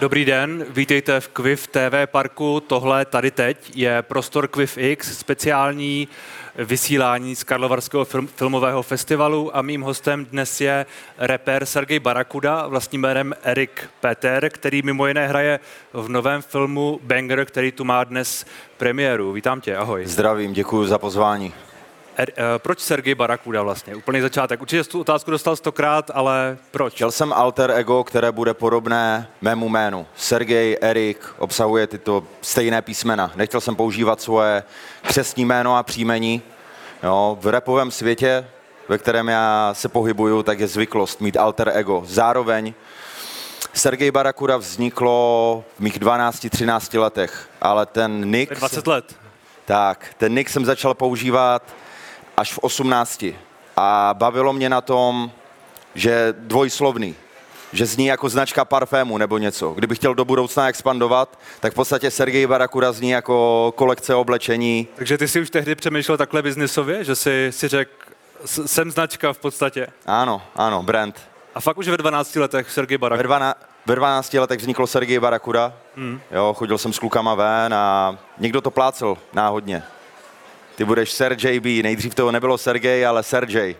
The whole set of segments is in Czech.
Dobrý den, vítejte v Quiv TV parku. Tohle tady teď je prostor Quiv X, speciální vysílání z Karlovarského film, filmového festivalu a mým hostem dnes je rapper Sergej Barakuda, vlastním jménem Erik Peter, který mimo jiné hraje v novém filmu Banger, který tu má dnes premiéru. Vítám tě, ahoj. Zdravím, děkuji za pozvání. Er, uh, proč Sergej Barakuda vlastně? Úplný začátek. Určitě tu otázku dostal stokrát, ale proč? Chtěl jsem alter ego, které bude podobné mému jménu. Sergej, Erik, obsahuje tyto stejné písmena. Nechtěl jsem používat svoje křesní jméno a příjmení. Jo, v repovém světě, ve kterém já se pohybuju, tak je zvyklost mít alter ego. Zároveň Sergej Barakuda vzniklo v mých 12-13 letech, ale ten nick... 20 let. Tak, ten nick jsem začal používat až v 18. A bavilo mě na tom, že dvojslovný, že zní jako značka parfému nebo něco. Kdybych chtěl do budoucna expandovat, tak v podstatě Sergej Barakuda zní jako kolekce oblečení. Takže ty si už tehdy přemýšlel takhle biznisově, že si, si řekl, jsem značka v podstatě. Ano, ano, brand. A fakt už ve 12 letech Sergej Barakuda. Ve, dvana, ve 12 letech vzniklo Sergej Barakuda. Hmm. Jo, chodil jsem s klukama ven a někdo to plácel náhodně ty budeš Sergej B. Nejdřív toho nebylo Sergej, ale Sergej.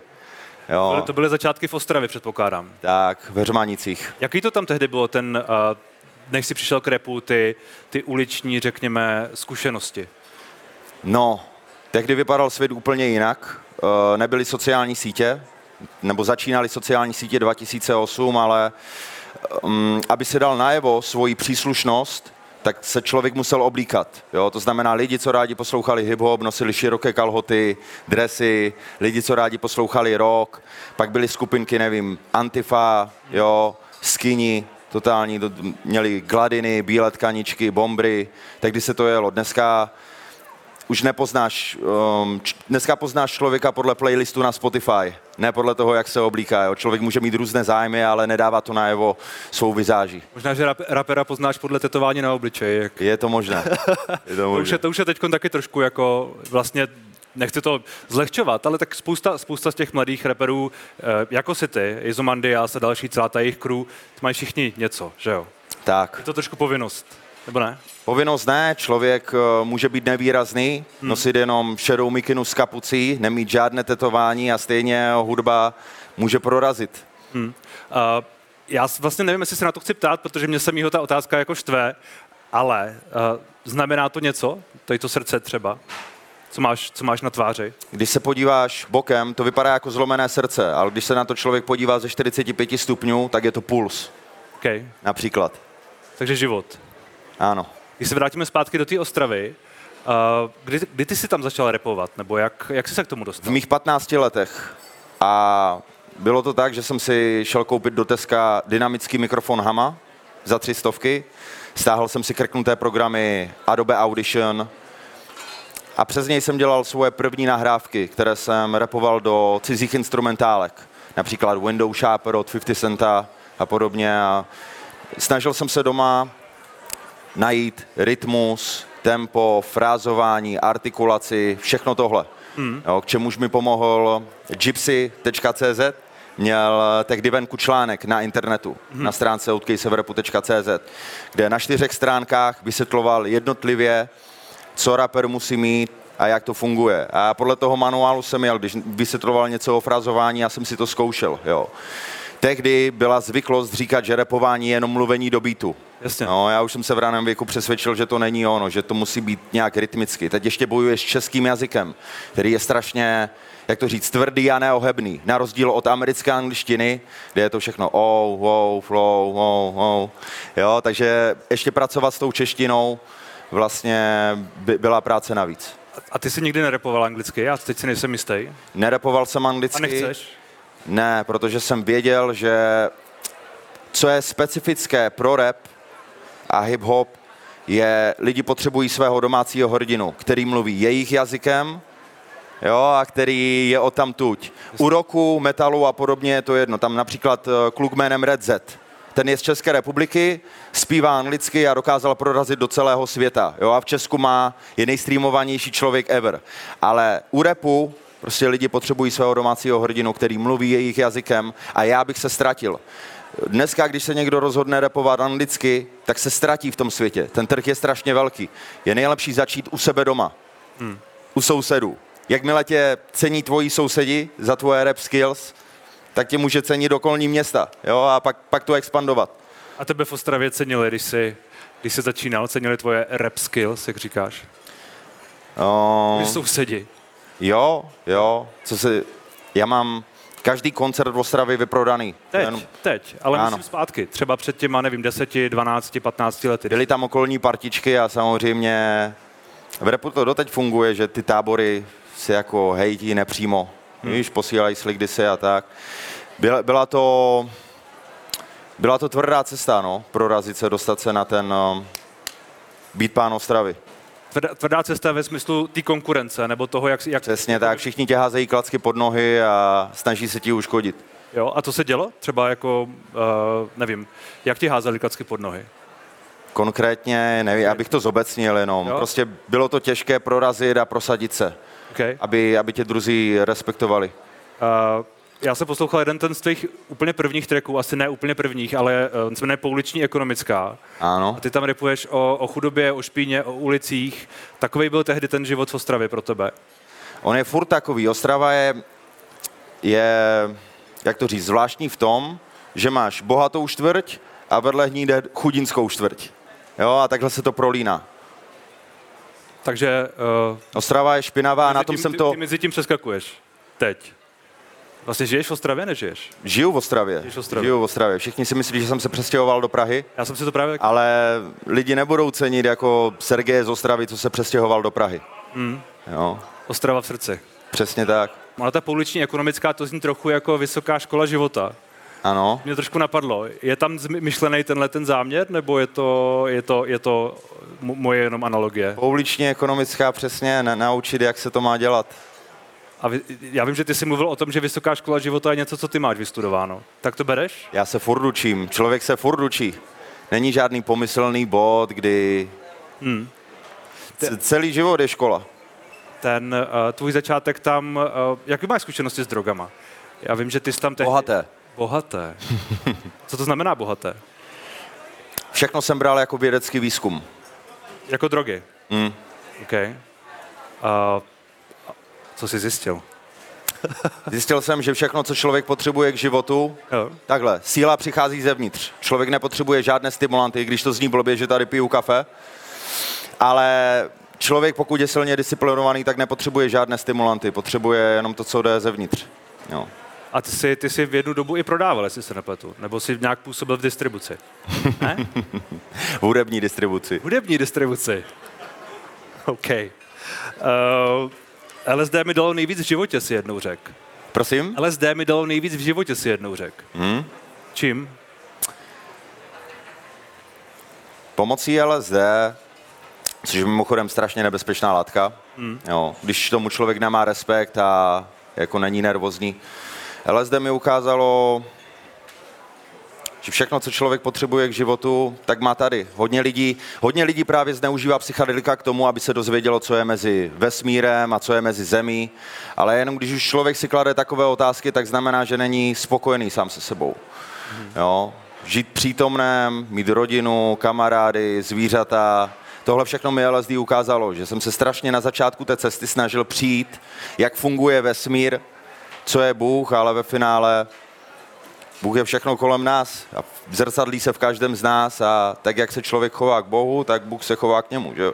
Jo. To byly začátky v Ostravě, předpokládám. Tak, ve Řmanicích. Jaký to tam tehdy bylo, ten, uh, než jsi přišel k repu, ty, ty uliční, řekněme, zkušenosti? No, tehdy vypadal svět úplně jinak. Uh, nebyly sociální sítě, nebo začínaly sociální sítě 2008, ale um, aby se dal najevo svoji příslušnost, tak se člověk musel oblíkat. Jo? To znamená, lidi, co rádi poslouchali hip-hop, nosili široké kalhoty, dresy, lidi, co rádi poslouchali rock, pak byly skupinky, nevím, Antifa, jo, Skinny, totální, měli gladiny, bílé tkaničky, bombry, tak když se to jelo. Dneska už nepoznáš, um, dneska poznáš člověka podle playlistu na Spotify, ne podle toho, jak se oblíká. Jo. Člověk může mít různé zájmy, ale nedává to najevo svou vizáží. Možná, že rap, rapera poznáš podle tetování na obličeji. Jak... Je to možné. Je to, možné. to, už je, to už je teď taky trošku jako vlastně nechci to zlehčovat, ale tak spousta, spousta z těch mladých reperů, eh, jako si ty, Izomandias a další, celá ta jejich crew, mají všichni něco, že jo? Tak. Je to trošku povinnost, nebo ne? Povinnost ne, člověk eh, může být nevýrazný, hmm. nosit jenom šedou mikinu s kapucí, nemít žádné tetování a stejně hudba může prorazit. Hmm. Uh, já vlastně nevím, jestli se na to chci ptát, protože mě se mýho ta otázka jako štve, ale uh, znamená to něco? Tady to srdce třeba? Co máš, co máš na tváři? Když se podíváš bokem, to vypadá jako zlomené srdce, ale když se na to člověk podívá ze 45 stupňů, tak je to puls. Okay. Například. Takže život. Ano. Když se vrátíme zpátky do té Ostravy, uh, kdy, kdy ty jsi tam začal repovat, nebo jak, jak jsi se k tomu dostal? V mých 15 letech. A bylo to tak, že jsem si šel koupit do Teska dynamický mikrofon Hama za tři stovky. Stáhl jsem si krknuté programy Adobe Audition a přes něj jsem dělal svoje první nahrávky, které jsem repoval do cizích instrumentálek. Například Window Sharper od 50 Centa a podobně. A snažil jsem se doma najít rytmus, tempo, frázování, artikulaci, všechno tohle. Mm. Jo, k čemuž mi pomohl gypsy.cz, měl tehdy venku článek na internetu, mm. na stránce odkejseverepu.cz, kde na čtyřech stránkách vysvětloval jednotlivě, co rapper musí mít a jak to funguje. A podle toho manuálu jsem měl, když vysvětloval něco o frazování, já jsem si to zkoušel. Jo. Tehdy byla zvyklost říkat, že repování je jenom mluvení do beatu. Jasně. No, já už jsem se v raném věku přesvědčil, že to není ono, že to musí být nějak rytmicky. Teď ještě bojuje s českým jazykem, který je strašně, jak to říct, tvrdý a neohebný. Na rozdíl od americké angličtiny, kde je to všechno oh, wow, flow, oh, oh. Jo, takže ještě pracovat s tou češtinou vlastně by, byla práce navíc. A ty jsi nikdy nerepoval anglicky? Já teď si nejsem jistý. Nerepoval jsem anglicky. A nechceš? Ne, protože jsem věděl, že co je specifické pro rap a hip-hop, je, lidi potřebují svého domácího hrdinu, který mluví jejich jazykem, jo, a který je o tam tuď. U roku, metalu a podobně je to jedno. Tam například eh, kluk jménem Red Z. Ten je z České republiky, zpívá anglicky a dokázal prorazit do celého světa. Jo, a v Česku má, je nejstreamovanější člověk ever. Ale u repu Prostě lidi potřebují svého domácího hrdinu, který mluví jejich jazykem a já bych se ztratil. Dneska, když se někdo rozhodne repovat anglicky, tak se ztratí v tom světě. Ten trh je strašně velký. Je nejlepší začít u sebe doma, hmm. u sousedů. Jakmile tě cení tvoji sousedi za tvoje rap skills, tak tě může cenit okolní města, jo, a pak, pak to expandovat. A tebe v Ostravě cenili, když jsi, když jsi začínal, cenili tvoje rap skills, jak říkáš? Když sousedi. Jo, jo, co se, já mám každý koncert v Ostravě vyprodaný. Teď, Jen- teď, ale Ano. myslím zpátky. Třeba před těma, nevím, 10, 12, 15 lety. Byly tam okolní partičky a samozřejmě v repu to doteď funguje, že ty tábory si jako hejtí nepřímo. Hmm. Víš, posílají sliky se a tak. Byla, byla to byla to tvrdá cesta, no, prorazit se, dostat se na ten um, být pán Ostravy. Tvrdá, tvrdá cesta ve smyslu té konkurence, nebo toho, jak, jak Přesně tak, všichni tě házejí klacky pod nohy a snaží se ti uškodit. Jo, a to se dělo? Třeba jako, uh, nevím, jak ti házeli klacky pod nohy? Konkrétně, nevím, já bych to zobecnil jenom. Jo. Prostě bylo to těžké prorazit a prosadit se, Okay. aby, aby tě druzí respektovali. Uh, já jsem poslouchal jeden ten z tvých úplně prvních tracků, asi ne úplně prvních, ale uh, on se jmenuje Pouliční ekonomická. Ano. A ty tam repuješ o, o chudobě, o špíně, o ulicích. Takový byl tehdy ten život v Ostravě pro tebe. On je furt takový. Ostrava je, je, jak to říct, zvláštní v tom, že máš bohatou čtvrť a vedle ní jde chudinskou čtvrť. Jo, a takhle se to prolíná. Takže uh, Ostrava je špinavá a na tom tím, jsem ty, to... ty mezi tím přeskakuješ. Teď. Vlastně žiješ v Ostravě, nežiješ? Žiju v Ostravě. Žiješ v Ostravě. Žiju v Ostravě. Všichni si myslí, že jsem se přestěhoval do Prahy, Já jsem si to právě... ale lidi nebudou cenit jako Sergeje z Ostravy, co se přestěhoval do Prahy. Mm, Jo, Ostrava v srdci. přesně tak. Ona ta pouliční ekonomická, to zní trochu jako vysoká škola života. Ano. Mě trošku napadlo, je tam myšlený tenhle ten záměr, nebo je to, je to, je to mo- moje jenom analogie? Pouliční ekonomická přesně, na, naučit, jak se to má dělat. A vy, já vím, že ty jsi mluvil o tom, že vysoká škola života je něco, co ty máš vystudováno. Tak to bereš? Já se furt učím, člověk se furt učí. Není žádný pomyslný bod, kdy Hmm. c- celý život je škola. Ten uh, tvůj začátek tam, uh, jaký máš zkušenosti s drogama? Já vím, že ty jsi tam tehdy... Bohaté. Bohaté. Co to znamená bohaté? Všechno jsem bral jako vědecký výzkum. Jako drogy? Mm. OK. Uh, co jsi zjistil? Zjistil jsem, že všechno, co člověk potřebuje k životu, Jo. takhle, síla přichází zevnitř. Člověk nepotřebuje žádné stimulanty, když to zní blbě, že tady piju kafe, ale člověk, pokud je silně disciplinovaný, tak nepotřebuje žádné stimulanty, potřebuje jenom to, co jde zevnitř. Jo. A ty jsi, ty jsi v jednu dobu i prodával, jestli se nepletu. Nebo jsi nějak působil v distribuci. Ne? V hudební distribuci. Hudební distribuci. OK. Uh, LSD mi dalo nejvíc v životě, si jednou řek. Prosím? LSD mi dalo nejvíc v životě, si jednou řek. Hm? Čím? Pomocí LSD, což je mimochodem strašně nebezpečná látka, mm. jo, když tomu člověk nemá respekt a jako není nervózní. LSD mi ukázalo, že všechno, co člověk potřebuje k životu, tak má tady. Hodně lidí, hodně lidí právě zneužívá psychedelika k tomu, aby se dozvědělo, co je mezi vesmírem a co je mezi zemí, ale jenom když už člověk si klade takové otázky, tak znamená, že není spokojený sám se sebou. Jo? Žít přítomném, mít rodinu, kamarády, zvířata, tohle všechno mi LSD ukázalo, že jsem se strašně na začátku té cesty snažil přijít, jak funguje vesmír, co je Bůh, ale ve finále Bůh je všechno kolem nás a zrcadlí se v každém z nás a tak, jak se člověk chová k Bohu, tak Bůh se chová k němu. Že? jo?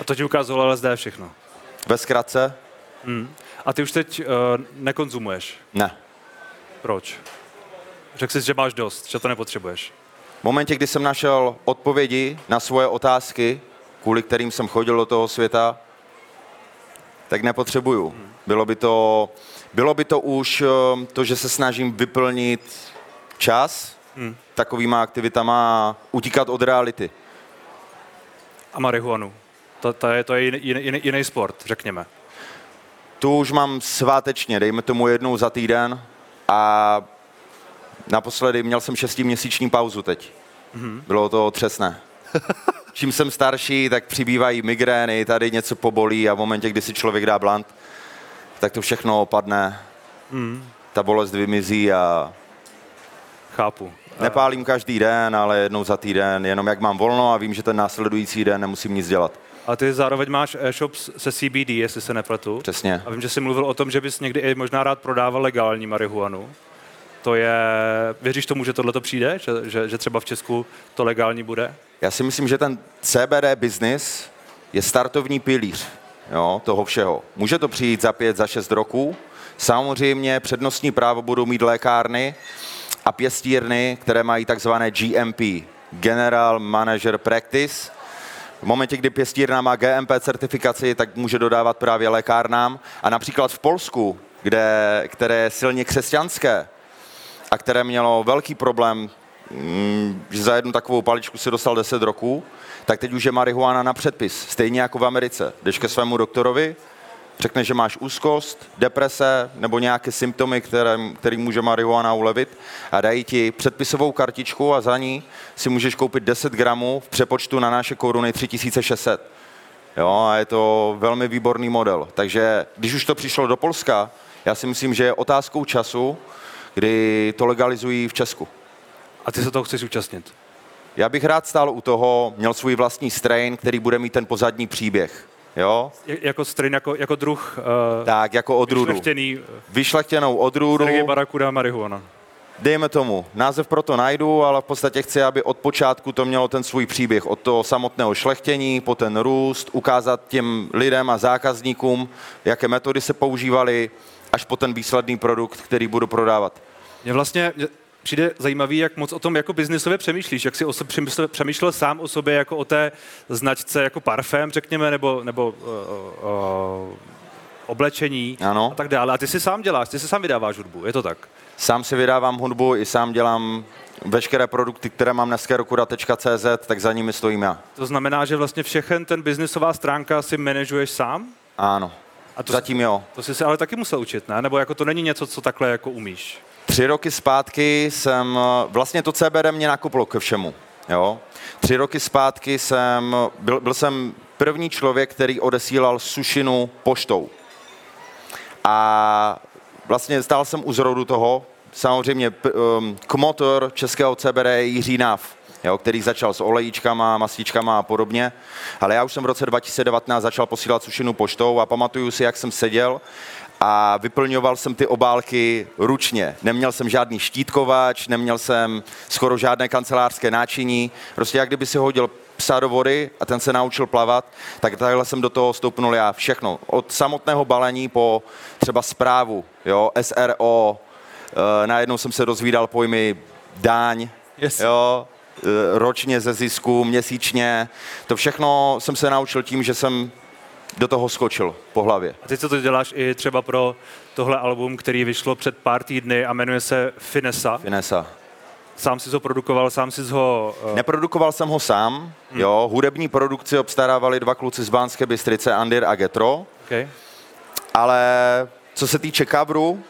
A to ti ukázalo LSD všechno. Ve zkratce? Hmm. A ty už teď uh, nekonzumuješ. Ne. Proč? Řekl jsi, že máš dost, že to nepotřebuješ. V momentě, kdy jsem našel odpovědi na svoje otázky, kvůli kterým jsem chodil do toho světa, tak nepotřebuju. Bylo by to, bylo by to už eh, to, že se snažím vyplnit čas Hmm. takovýma aktivitama a utíkat od reality. A marihuanu. To, to, je, to je jiný, jiný, jiný sport, řekněme. Tu už mám svátečně, dejme tomu jednou za týden a naposledy měl jsem šestiměsíční pauzu teď. Mm-hmm. Bylo to otřesné. Čím jsem starší, tak přibývají migrény, tady něco pobolí a v momentě, kdy si člověk dá blant, tak to všechno opadne. Hmm. Ta bolest vymizí a Chápu. Nepálím každý den, ale jednou za týden, jenom jak mám volno a vím, že ten následující den nemusím nic dělat. A ty zároveň máš e-shop se CBD, jestli se nepletu. Přesně. A vím, že jsi mluvil o tom, že bys někdy i možná rád prodával legální marihuanu. To je, věříš tomu, že tohle to přijde? Že, že, že třeba v Česku to legální bude? Já si myslím, že ten CBD business je startovní pilíř jo, toho všeho. Může to přijít za pět, za šest roků. Samozřejmě přednostní právo budou mít lékárny a pěstírny, které mají takzvané GMP, General Manager Practice. V momentě, kdy pěstírna má GMP certifikaci, tak může dodávat právě lékárnám. A například v Polsku, kde, které je silně křesťanské a které mělo velký problém, mm, že za jednu takovou paličku si dostal 10 roků, tak teď už je marihuana na předpis, stejně jako v Americe. Jdeš ke svému doktorovi, řekne, že máš úzkost, deprese nebo nějaké symptomy, které, který může marihuana ulevit a dají ti předpisovou kartičku a za ní si můžeš koupit 10 gramů v přepočtu na naše koruny 3600. Jo, a je to velmi výborný model. Takže když už to přišlo do Polska, já si myslím, že je otázkou času, kdy to legalizují v Česku. A ty se toho chceš účastnit? Já bych rád stál u toho, měl svůj vlastní strain, který bude mít ten pozadní příběh. Jo? Jako strain, jako, jako druh uh, Tak, jako odrůdu. vyšlechtěný Vyšlechtěnou odrůdu. Barakuda marihuana. Dejme tomu, název proto najdu, ale v podstatě chci, aby od počátku to mělo ten svůj příběh, od toho samotného šlechtění, po ten růst, ukázat těm lidem a zákazníkům, jaké metody se používaly, až po ten výsledný produkt, který budu prodávat. Mně vlastně mě přijde zajímavý, jak moc o tom jako biznisově přemýšlíš, jak si oso- přemýšlel, přemýšlel sám o sobě jako o té značce jako parfém, řekněme, nebo, nebo uh, uh, oblečení Ano. a tak dále. A ty si sám děláš, ty si sám vydáváš hudbu, je to tak? Sám si vydávám hudbu, i sám dělám veškeré produkty, které mám na skerokura.cz, tak za nimi stojím já. To znamená, že vlastně všechen ten biznisová stránka si manažuješ sám? Ano. A to, Zatím jo. to jsi se ale taky musel učit, ne? Nebo jako to není něco, co takhle jako umíš? Tři roky zpátky jsem, vlastně to CBD mě nakoplo ke všemu. Jo? Tři roky zpátky jsem, byl, byl jsem první člověk, který odesílal sušinu poštou. A vlastně stál jsem u zrodu toho, samozřejmě um, kmotor českého CBD Jiří Náv, jo, který začal s olejíčkama, mastičkama a podobně. Ale já už jsem v roce 2019 začal posílat sušinu poštou a pamatuju si, jak jsem seděl a vyplňoval jsem ty obálky ručně. Neměl jsem žádný štítkovač, neměl jsem skoro žádné kancelářské náčiní. Prostě jak kdyby si hodil psa do vody a ten se naučil plavat, tak takhle jsem do toho stoupnul já. Všechno. Od samotného balení po třeba zprávu, jo, SRO, e, najednou jsem se dozvídal pojmy dáň, Yes. jo, e, ročně ze zisku, měsíčně. To všechno jsem se naučil tím, že jsem do toho skočil po hlavě. A teď co to děláš i třeba pro tohle album, který vyšlo před pár týdny a jmenuje se Finesa. Finesa. Sám si ho produkoval, sám si ho... Uh, Neprodukoval jsem ho sám, jo, hudební produkci obstarávali dva kluci z Bánské Bystrice, Andir a Getro, okay. ale co se týče coveru,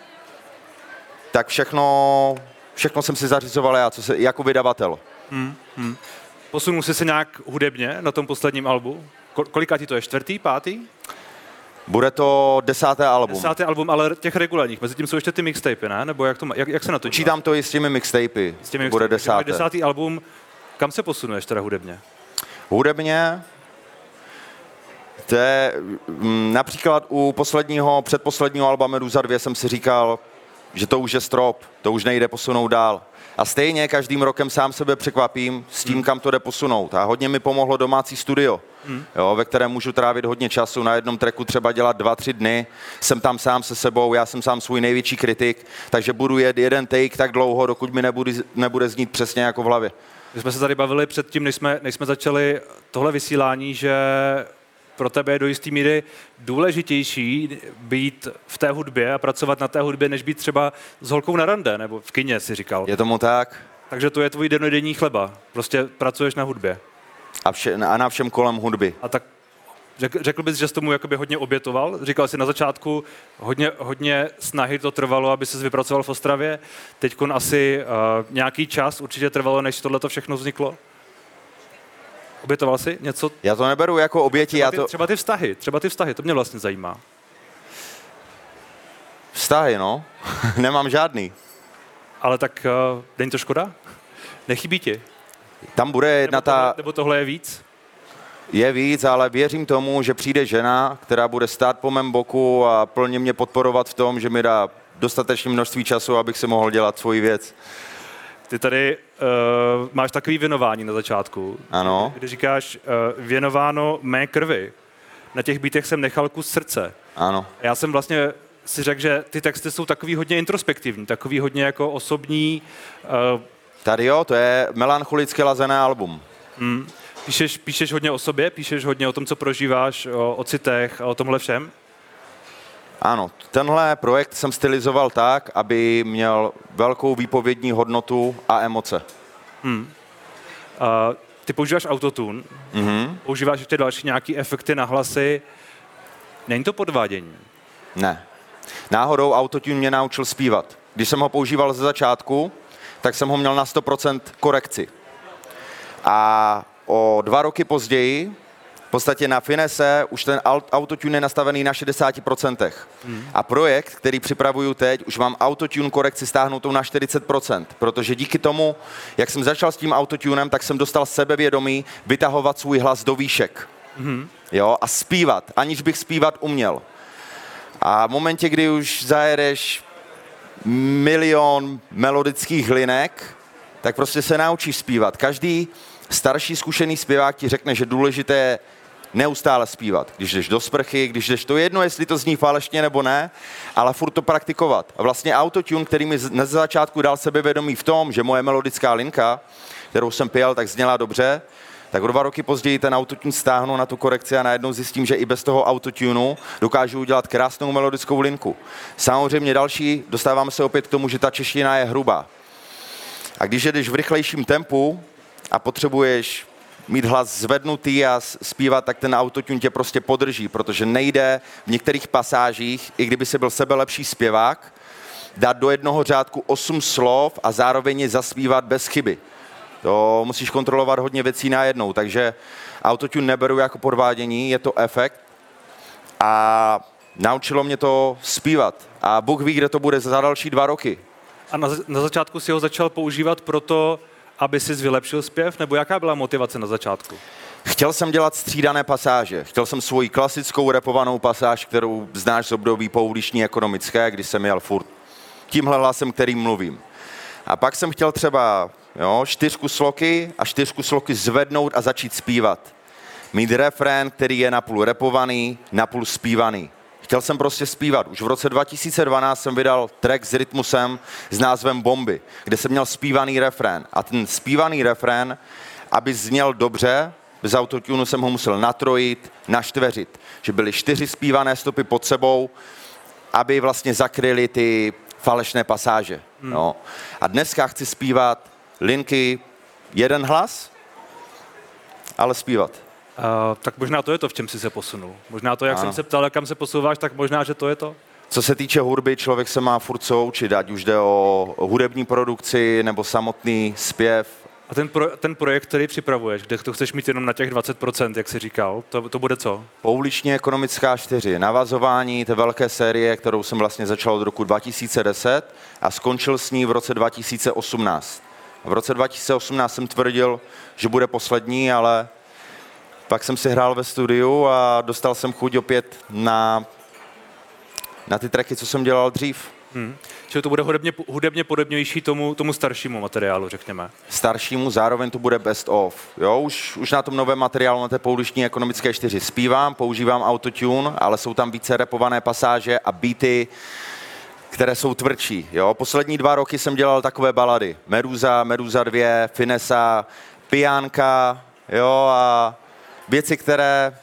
tak všechno, všechno jsem si zařizoval já, co se, jako vydavatel. Posunul jsi se nějak hudebně na tom posledním albu? Ko- Kolika ti to je? Čtvrtý, pátý? Bude to desáté album. Desátý album, ale těch regulárních. Mezi tím jsou ještě ty mixtapy, ne? Nebo jak, to, jak, jak se na to? Počítám to i s těmi mixtapy. S těmi Bude mixtapy. Máš desáté. Desátý album. Kam se posunuješ teda hudebně? Hudebně, to je, mm, například u posledního, předposledního alba Meduza 2 jsem si říkal, že to už je strop, to už nejde posunout dál. A stejně každým rokem sám sebe překvapím s tím, kam to jde posunout. A hodně mi pomohlo domácí studio, jo, ve kterém můžu trávit hodně času. Na jednom treku třeba dělat dva, tři dny. Jsem tam sám se sebou, já jsem sám svůj největší kritik, takže budu jet jeden take tak dlouho, dokud mi nebude, nebude znít přesně jako v hlavě. My jsme se tady bavili předtím, než jsme, než jsme začali tohle vysílání, že pro tebe je do jisté míry důležitější být v té hudbě a pracovat na té hudbě, než být třeba s holkou na rande, nebo v kině, si říkal. Je tomu tak? Takže to je tvůj denodenní chleba. Prostě pracuješ na hudbě. A, vše, a na všem kolem hudby. A tak řekl, řekl bys, že jsi tomu jakoby hodně obětoval? Říkal jsi na začátku, hodně, hodně snahy to trvalo, aby se vypracoval v Ostravě. Teď asi uh, nějaký čas určitě trvalo, než tohle všechno vzniklo. Obětoval jsi něco? Já to neberu jako oběti, já Třeba ty, to... třeba ty vztahy, třeba ty vztahy, to mě vlastně zajímá. Vztahy, no. Nemám žádný. Ale tak uh, není to škoda? Nechybí ti? Tam bude jedna Nebo tohle, ta... nebo tohle je víc? Je víc, ale věřím tomu, že přijde žena, která bude stát po mém boku a plně mě podporovat v tom, že mi dá dostatečné množství času, abych si mohl dělat svoji věc. Ty tady uh, máš takový věnování na začátku. Ano. Kdy říkáš uh, věnováno mé krvi. Na těch bítech jsem nechal kus srdce. Ano. Já jsem vlastně si řekl, že ty texty jsou takový hodně introspektivní, takový hodně jako osobní. Uh, Tady jo, to je melancholicky lazené album. mm, píšeš, píšeš hodně o sobě, píšeš hodně o tom, co prožíváš, o, o citech a o tomhle všem. Ano, tenhle projekt jsem stylizoval tak, aby měl velkou výpovědní hodnotu a emoce. Uh, ty používáš autotune, Mhm. používáš ještě další nějaký efekty na hlasy. Není to podvádění? Ne. Náhodou Autotune mě naučil zpívat. Když jsem ho používal ze začátku, tak jsem ho měl na 100% korekci. A o dva roky později, podstatě na Finese, už ten aut- Autotune je nastavený na 60%. A projekt, který připravuju teď, už mám Autotune korekci stáhnutou na 40%, protože díky tomu, jak jsem začal s tím Autotunem, tak jsem dostal sebevědomí vytahovat svůj hlas do výšek. Jo, a zpívat, aniž bych zpívat uměl. A v momentě, kdy už zajedeš milion melodických linek, tak prostě se naučíš zpívat. Každý starší zkušený zpěvák ti řekne, že důležité je neustále zpívat. Když jdeš do sprchy, když jdeš to jedno, jestli to zní falešně nebo ne, ale furt to praktikovat. A vlastně autotune, který mi na začátku dal sebevědomí v tom, že moje melodická linka, kterou jsem pěl, tak zněla dobře, tak o dva roky později ten autotune stáhnu na tu korekci a najednou zjistím, že i bez toho autotunu dokážu udělat krásnou melodickou linku. Samozřejmě další, dostáváme se opět k tomu, že ta čeština je hrubá. A když jedeš v rychlejším tempu a potřebuješ mít hlas zvednutý a zpívat, tak ten autotune tě prostě podrží, protože nejde v některých pasážích, i kdyby se byl sebe lepší zpěvák, dát do jednoho řádku osm slov a zároveň je zaspívat bez chyby. To musíš kontrolovat hodně věcí najednou, takže autotune neberu jako podvádění, je to efekt a naučilo mě to zpívat. A Bůh ví, kde to bude za další dva roky. A na, na začátku si ho začal používat proto, aby si vylepšil zpěv, nebo jaká byla motivace na začátku? Chtěl jsem dělat střídané pasáže. Chtěl jsem svoji klasickou repovanou pasáž, kterou znáš z období pouliční ekonomické, kdy jsem jel furt tímhle hlasem, kterým mluvím. A pak jsem chtěl třeba jo, čtyřku sloky a čtyřku sloky zvednout a začít zpívat. Mít refrén, který je napůl repovaný, napůl zpívaný. Chtěl jsem prostě zpívat. Už v roce 2012 jsem vydal track s rytmusem s názvem Bomby, kde jsem měl zpívaný refrén. A ten zpívaný refrén, aby zněl dobře, bez autotunu jsem ho musel natrojit, naštveřit. Že byly čtyři zpívané stopy pod sebou, aby vlastně zakryly ty falešné pasáže. Hmm. No. A dneska chci zpívat linky jeden hlas, ale zpívat. Uh, tak možná to je to, v čem jsi se posunul. Možná to, jak Ano. jsem se ptal, kam se posouváš, tak možná, že to je to. Co se týče hudby, člověk se má furt co učit, ať už jde o hudební produkci nebo samotný zpěv. A ten, pro, ten projekt, který připravuješ, kde to chceš mít jenom na těch 20%, jak jsi říkal, to, to bude co? Pouliční ekonomická 4, navazování té velké série, kterou jsem vlastně začal od roku 2010 a skončil s ní v roce 2018. V roce 2018 jsem tvrdil, že bude poslední, ale pak jsem si hrál ve studiu a dostal jsem chuť opět na, na ty tracky, co jsem dělal dřív. Hmm. Čili to bude hudebně, hudebně podobnější tomu, tomu staršímu materiálu, řekněme. staršímu, zároveň to bude best of. Jo, už, už na tom novém materiálu na té pouliční ekonomické 4 zpívám, používám autotune, ale jsou tam více repované pasáže a beaty, které jsou tvrdší. Jo. Poslední dva roky jsem dělal takové balady. Meduza, Meduza 2, Finesa, Piánka, jo, a věci, které,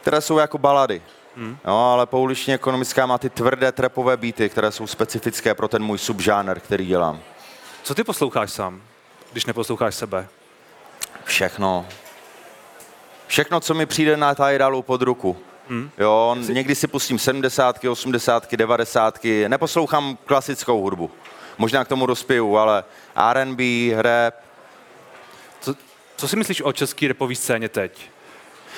které jsou jako balady. Hmm. Jo, ale pouliční ekonomická má ty tvrdé trapové beaty, které jsou specifické pro ten můj subžánr, který dělám. Co ty posloucháš sám, když neposloucháš sebe? Všechno. Všechno, co mi přijde na Tidalu pod ruku. Hmm. Jo, někdy si pustím 70, 80, 90, neposlouchám klasickou hudbu. Možná k tomu dospěju, ale R&B, rap, Co, si myslíš o české repové scéně teď?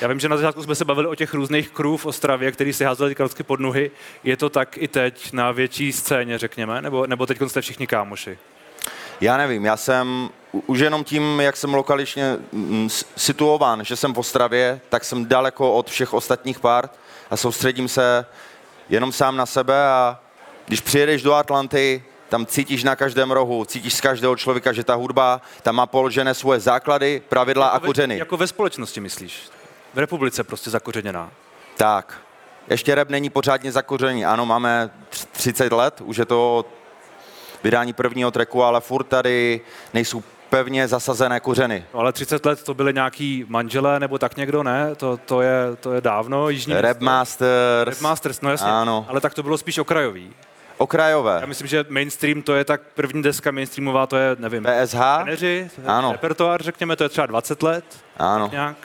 Já vím, že na začátku jsme se bavili o těch různých krů v Ostravě, který si házeli ty pod nohy. Je to tak i teď na větší scéně, řekněme? Nebo, nebo teď jste všichni kámoši? Já nevím, já jsem už jenom tím, jak jsem lokaličně mm, situován, že jsem v Ostravě, tak jsem daleko od všech ostatních pár a soustředím se jenom sám na sebe a když přijedeš do Atlanty, tam cítíš na každém rohu, cítíš z každého člověka, že ta hudba tam má položené svoje základy, pravidla jako a kořeny. Ve, jako ve společnosti myslíš? V republice prostě zakořeněná. Tak. Ještě rap není pořádně zakořený. Ano, máme 30 let, už je to vydání prvního treku, ale furt tady nejsou pevně zasazené kořeny. No, ale 30 let to byly nějaký manželé nebo tak někdo, ne? To, to, je, to je dávno. Jižní Rap Masters. Rap Masters, no jasně. Ano. Ale tak to bylo spíš okrajový. Okrajové. Já myslím, že mainstream to je tak první deska mainstreamová, to je, nevím. PSH? Treneři, ano. repertoár, řekněme, to je třeba 20 let. Ano. Nějak.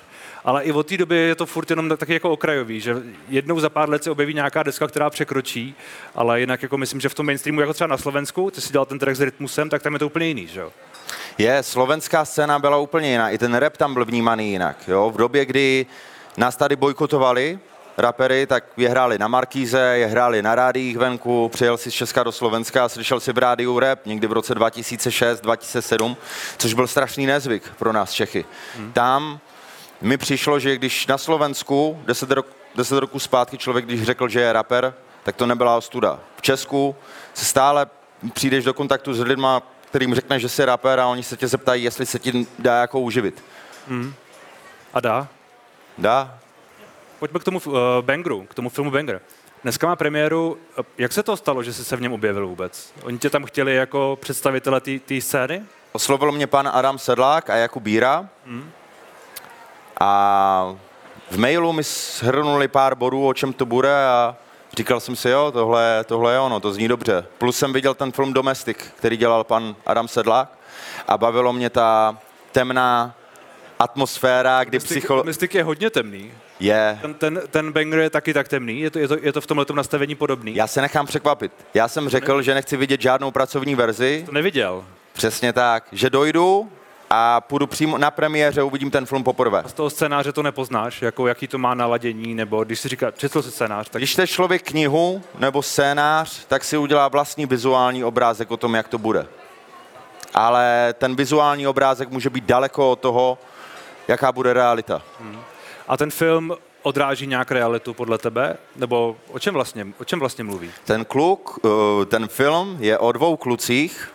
Ale i od té doby je to furt jenom taky jako okrajový, že jednou za pár let se objeví nějaká deska, která překročí, ale jinak jako myslím, že v tom mainstreamu, jako třeba na Slovensku, ty si dělal ten track s Rytmusem, tak tam je to úplně jiný, že jo? Je, slovenská scéna byla úplně jiná, i ten rap tam byl vnímaný jinak, jo? V době, kdy nás tady bojkotovali, rapery, tak je hráli na Markíze, je hráli na rádiích venku, přijel si z Česka do Slovenska a slyšel si v rádiu rap někdy v roce 2006, 2007, což byl strašný nezvyk pro nás Čechy. Hmm. Tam mi přišlo, že když na Slovensku 10, rok, 10 roků zpátky člověk, když řekl, že je rapper, tak to nebyla ostuda. V Česku se stále přijdeš do kontaktu s lidmi, kterým řekneš, že jsi rapper a oni se tě zeptají, jestli se ti dá jako uživit. Hmm. A dá? Dá. Pojďme k tomu uh, Bangru, k tomu filmu Banger. Dneska má premiéru. Jak se to stalo, že jsi se v něm objevil vůbec? Oni tě tam chtěli jako představitele té scény? Oslovil mě pan Adam Sedlák a Jakub Bíra. Hmm. A v mailu mi shrnuli pár bodů, o čem to bude a říkal jsem si, jo, tohle, tohle je ono, to zní dobře. Plus jsem viděl ten film Domestic, který dělal pan Adam Sedlák a bavilo mě ta temná atmosféra, kdy psycholo... Domestic je hodně temný. Je. Ten, ten, ten banger je taky tak temný? Je to, je to, je to v tomhle nastavení podobný? Já se nechám překvapit. Já jsem řekl, ne... že nechci vidět žádnou pracovní verzi. To neviděl. Přesně tak. Že dojdu, a půjdu přímo na premiéře, uvidím ten film poprvé. A z toho scénáře to nepoznáš, jako jaký to má naladění, nebo když si říká, četl jsi scénář, tak... Když čte člověk knihu nebo scénář, tak si udělá vlastní vizuální obrázek o tom, jak to bude. Ale ten vizuální obrázek může být daleko od toho, jaká bude realita. Hmm. A ten film odráží nějak realitu podle tebe? Nebo o čem vlastně, o čem vlastně mluví? Ten kluk, eh, ten film je o dvou klucích,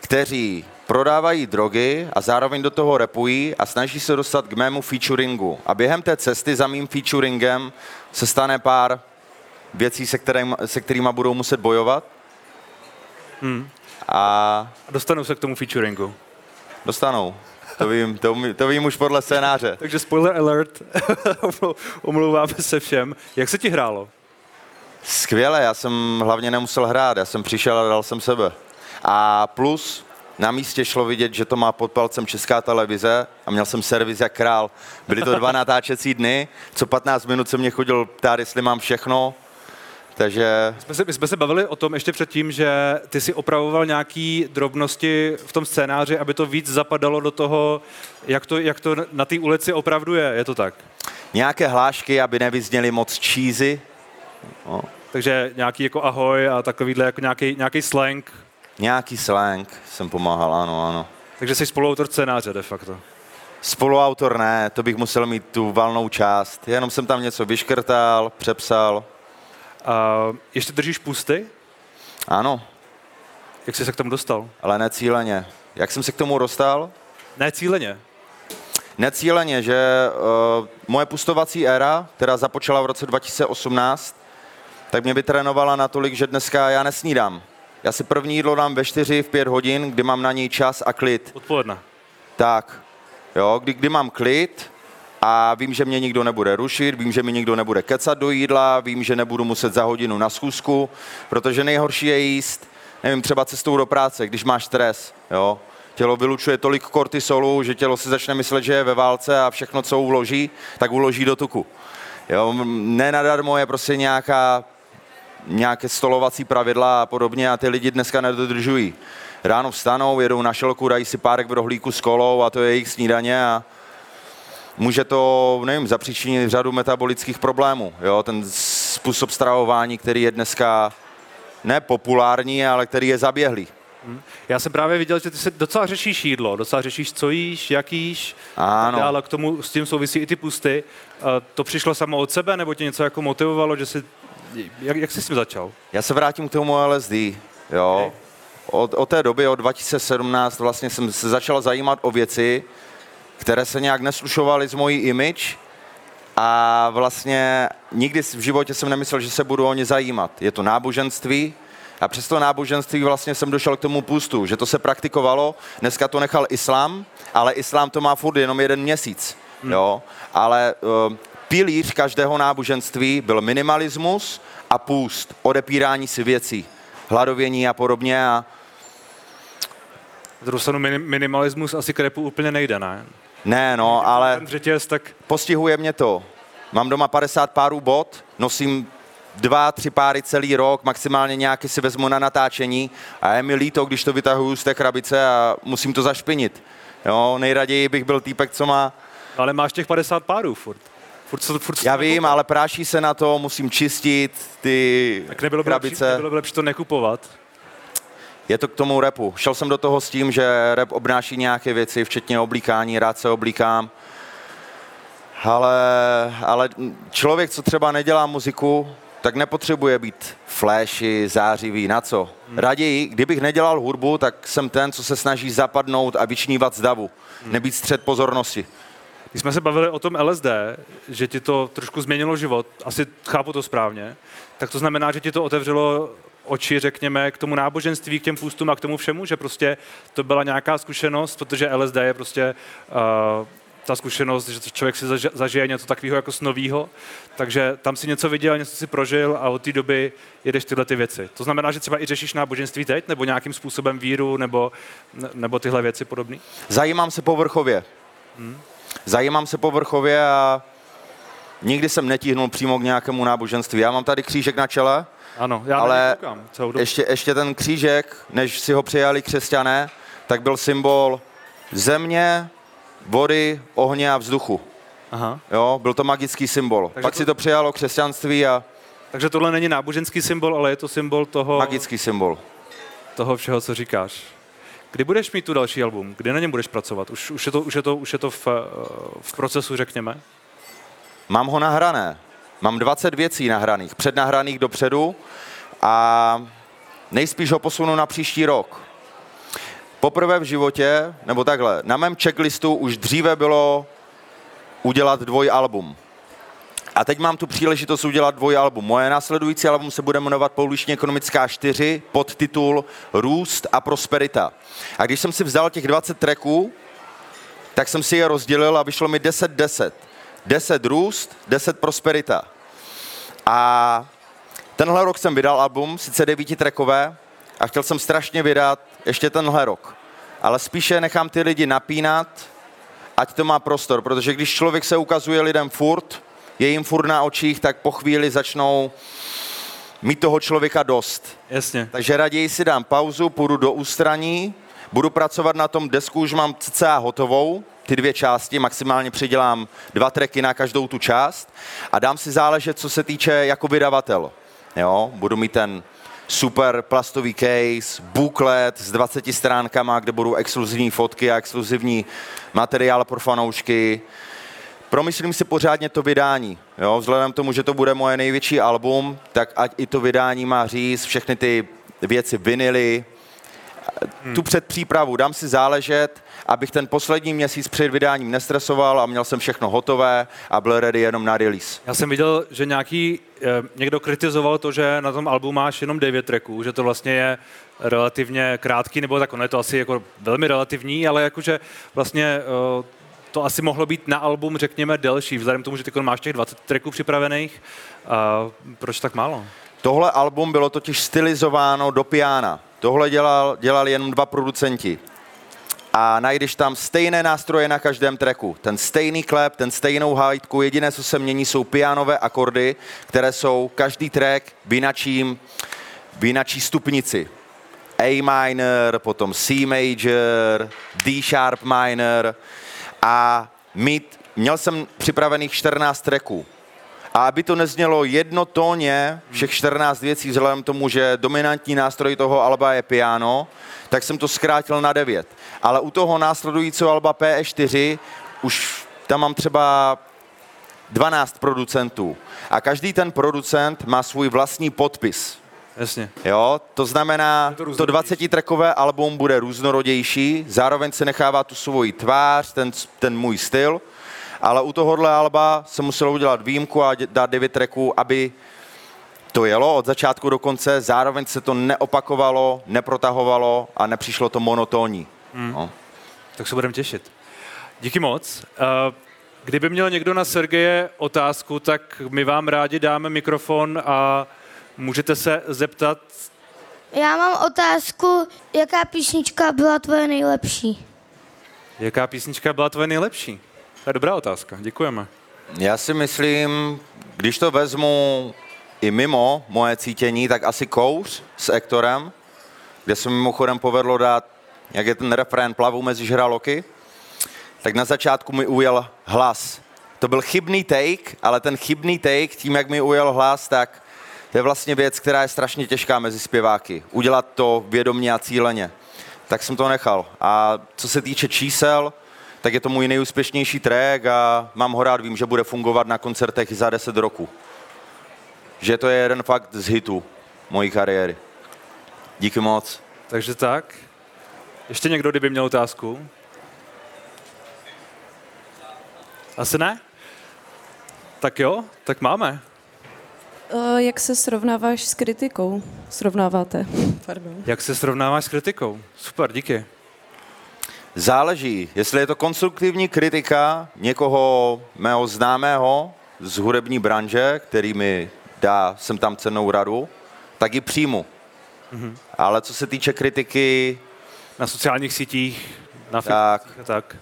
kteří prodávají drogy a zároveň do toho repují a snaží se dostat k mému featuringu. A během té cesty za mým featuringem se stane pár věcí, se, kterým, se kterými budou muset bojovat. Hmm. A... a dostanou se k tomu featuringu. Dostanou. To vím, to, to vím už podle scénáře. Takže spoiler alert, omlouváme se všem. Jak se ti hrálo? Skvěle, já jsem hlavně nemusel hrát, já jsem přišel a dal jsem sebe. A plus, na místě šlo vidět, že to má pod palcem česká televize a měl jsem servis jak král. Byly to dva natáčecí dny, co 15 minut se mě chodil ptát, jestli mám všechno, takže... Jsme se, my jsme se bavili o tom ještě předtím, že ty si opravoval nějaký drobnosti v tom scénáři, aby to víc zapadalo do toho, jak to, jak to na té ulici opravdu je. Je to tak? Nějaké hlášky, aby nevyzněly moc čízy. No. Takže nějaký jako ahoj a takovýhle jako nějaký, nějaký slang Nějaký slang jsem pomáhal, ano, ano. Takže jsi spoluautor scénáře de facto. Spoluautor ne, to bych musel mít tu valnou část. Jenom jsem tam něco vyškrtal, přepsal. A ještě držíš pusty? Ano. Jak jsi se k tomu dostal? Ale necíleně. Jak jsem se k tomu dostal? Necíleně. Necíleně, že uh, moje pustovací éra, která započala v roce 2018, tak mě vytrénovala natolik, že dneska já nesnídám. Já si první jídlo dám ve čtyři, v pět hodin, kdy mám na něj čas a klid. Odpoledne. Tak, jo, kdy, kdy mám klid a vím, že mě nikdo nebude rušit, vím, že mi nikdo nebude kecat do jídla, vím, že nebudu muset za hodinu na schůzku, protože nejhorší je jíst, nevím, třeba cestou do práce, když máš stres, jo. Tělo vylučuje tolik kortisolu, že tělo si začne myslet, že je ve válce a všechno, co uloží, tak uloží do tuku. Jo, nenadarmo je prostě nějaká nějaké stolovací pravidla a podobně a ty lidi dneska nedodržují. Ráno vstanou, jedou na šelku, dají si párek v rohlíku s kolou a to je jejich snídaně a může to, nevím, zapříčinit řadu metabolických problémů. Jo? Ten způsob stravování, který je dneska nepopulární, ale který je zaběhlý. Já jsem právě viděl, že ty se docela řešíš jídlo, docela řešíš, co jíš, jak jíš, Ano. ale k tomu s tím souvisí i ty pusty. To přišlo samo od sebe, nebo tě něco jako motivovalo, že jsi, jak, jak jsi s tím začal? Já se vrátím k tomu LSD. Jo. Od, od té doby, od 2017, vlastně jsem se začal zajímat o věci, které se nějak neslušovaly s mojí image a vlastně nikdy v životě jsem nemyslel, že se budu o ně zajímat. Je to náboženství a přes to náboženství vlastně jsem došel k tomu pustu, že to se praktikovalo, dneska to nechal islám, ale islám to má furt jenom jeden měsíc. Jo. Ale uh, pilíř každého náboženství byl minimalismus a půst, odepírání si věcí, hladovění a podobně a minim- minimalismus asi k repu úplně nejde, ne? Ne, no, ale řetěz, tak postihuje mě to. Mám doma 50 párů bot, nosím dva, tři páry celý rok, maximálně nějaký si vezmu na natáčení a je mi líto, když to vytahuju z té krabice a musím to zašpinit. Jo, nejraději bych byl týpek, co má ale máš těch 50 párů furt. Furt, furt, furt Já vím, ale práší se na to, musím čistit ty Tak nebylo by, lepší, krabice. nebylo by lepší to nekupovat. Je to k tomu repu. Šel jsem do toho s tím, že rap obnáší nějaké věci, včetně oblíkání, rád se oblíkám. Ale, ale člověk, co třeba nedělá muziku, tak nepotřebuje být flashy, zářivý, na co? Raději, kdybych nedělal hudbu, tak jsem ten, co se snaží zapadnout a vyčnívat z davu. Nebýt střed pozornosti. Když jsme se bavili o tom LSD, že ti to trošku změnilo život, asi chápu to správně, tak to znamená, že ti to otevřelo oči, řekněme, k tomu náboženství, k těm půstům a k tomu všemu, že prostě to byla nějaká zkušenost, protože LSD je prostě uh, ta zkušenost, že člověk si zaži- zažije něco takového jako s novýho, takže tam si něco viděl, něco si prožil a od té doby jedeš tyhle ty věci. To znamená, že třeba i řešíš náboženství teď, nebo nějakým způsobem víru, nebo, ne- nebo tyhle věci podobné? Zajímám se povrchově. Zajímám se povrchově a nikdy jsem netíhnul přímo k nějakému náboženství. Já mám tady křížek na čele, Ano, já Ale koukám celou dobu. ještě, ještě ten křížek, než si ho přijali křesťané, tak byl symbol země, vody, ohně a vzduchu. Aha. Jo, byl to magický symbol. Takže Pak to- si to přijalo křesťanství a Takže tohle není náboženský symbol, ale je to symbol toho, magický symbol. toho všeho, co říkáš. Kdy budeš mít tu další album? Kdy na něm budeš pracovat? Už, už, je, to, už, je, to, už je to v, eh, v procesu, řekněme? Mám ho nahrané. Mám 20 věcí nahraných, přednahraných dopředu a nejspíš ho posunu na příští rok. Poprvé v životě, nebo takhle, na mém checklistu už dříve bylo udělat dvojalbum. A teď mám tu příležitost udělat dvojalbum. Moje následující album se bude jmenovat Pouliční ekonomická 4, podtitul Růst a prosperita. A když jsem si vzal těch 20 tracků, tak jsem si je rozdělil a vyšlo mi 10-10. 10 růst, 10 prosperita. A tenhle rok jsem vydal album, sice devítitrekové, a chtěl jsem strašně vydat ještě tenhle rok. Ale spíše nechám ty lidi napínat, ať to má prostor, protože když člověk se ukazuje lidem furt, je jim furt na očích, tak po chvíli začnou mít toho člověka dost. Jasně. Takže raději si dám pauzu, půjdu do ústraní, budu pracovat na tom desku, už mám cca hotovou, ty dvě části, maximálně přidělám dva treky na každou tu část a dám si záležet, co se týče jako vydavatel. Jo, budu mít ten super plastový case, booklet s 20 stránkama, kde budou exkluzivní fotky a exkluzivní materiál pro fanoušky. Promyslím si pořádně to vydání. Jo? Vzhledem k tomu, že to bude moje největší album, tak ať i to vydání má říct všechny ty věci vinily, tu předpřípravu dám si záležet, abych ten poslední měsíc před vydáním nestresoval a měl jsem všechno hotové a byl ready jenom na release. Já jsem viděl, že nějaký, eh, někdo kritizoval to, že na tom albu máš jenom 9 tracků, že to vlastně je relativně krátký, nebo tak ono je to asi jako velmi relativní, ale jakože vlastně eh, to asi mohlo být na album, řekněme, delší, vzhledem k tomu, že ty máš těch 20 tracků připravených. A proč tak málo? Tohle album bylo totiž stylizováno do piana. Tohle dělal, dělali jenom dva producenti. A najdeš tam stejné nástroje na každém tracku. Ten stejný klep, ten stejnou hajtku. Jediné, co se mění, jsou pianové akordy, které jsou každý track v jinačím, v jinačí stupnici. A minor, potom C major, D sharp minor a mít měl jsem připravených 14 tracků. A aby to neznělo jednotónně, všech 14 věcí, vzhledem k tomu, že dominantní nástroj toho alba je piano, tak jsem to zkrátil na 9. Ale u toho následujícího alba PE4 už tam mám třeba 12 producentů. A každý ten producent má svůj vlastní podpis. Jasně. Jo, to znamená, to to, různorodější. 20-trackové album bude různorodější, zároveň se nechává tu svoji tvář, ten, ten můj styl, ale u tohohle alba se muselo udělat výjimku a dát 9 tracků, aby to jelo od začátku do konce, zároveň se to neopakovalo, neprotahovalo a nepřišlo to monotónní. Hmm. No. Tak se budeme těšit. Díky moc. Eh, Kdyby měl někdo na Sergeje otázku, tak my vám rádi dáme mikrofon a můžete se zeptat. Já mám otázku, jaká písnička byla tvoje nejlepší? Jaká písnička byla tvoje nejlepší? To je dobrá otázka, děkujeme. Já si myslím, když to vezmu i mimo moje cítění, tak asi Kouř s Ektorem, kde se mi mimochodem povedlo dát, jak je ten refrén Plavu mezi žraloky, tak na začátku mi ujel hlas. To byl chybný take, ale ten chybný take, tím, jak mi ujel hlas, tak to je vlastně věc, která je strašně těžká mezi zpěváky. Udělat to vědomně a cíleně. Tak jsem to nechal. A co se týče čísel, tak je to můj nejúspěšnější track a mám ho rád, vím, že bude fungovat na koncertech i za 10 roku. Že to je jeden fakt z hitů mojí kariéry. Díky moc. Takže tak. Ještě někdo, kdyby měl otázku? Asi ne? Tak jo, tak máme. Eh, Jak se srovnáváš s kritikou? Srovnáváte? Pardon. Jak se srovnáváš s kritikou? Super, díky. Záleží, jestli je to konstruktivní kritika někoho mého známého z hudební branže, který mi dá sem tam cenou radu, tak ji přijmu. Mm-hmm. Ale co se týče kritiky, Na sociálních sítích, na Tak. A tak.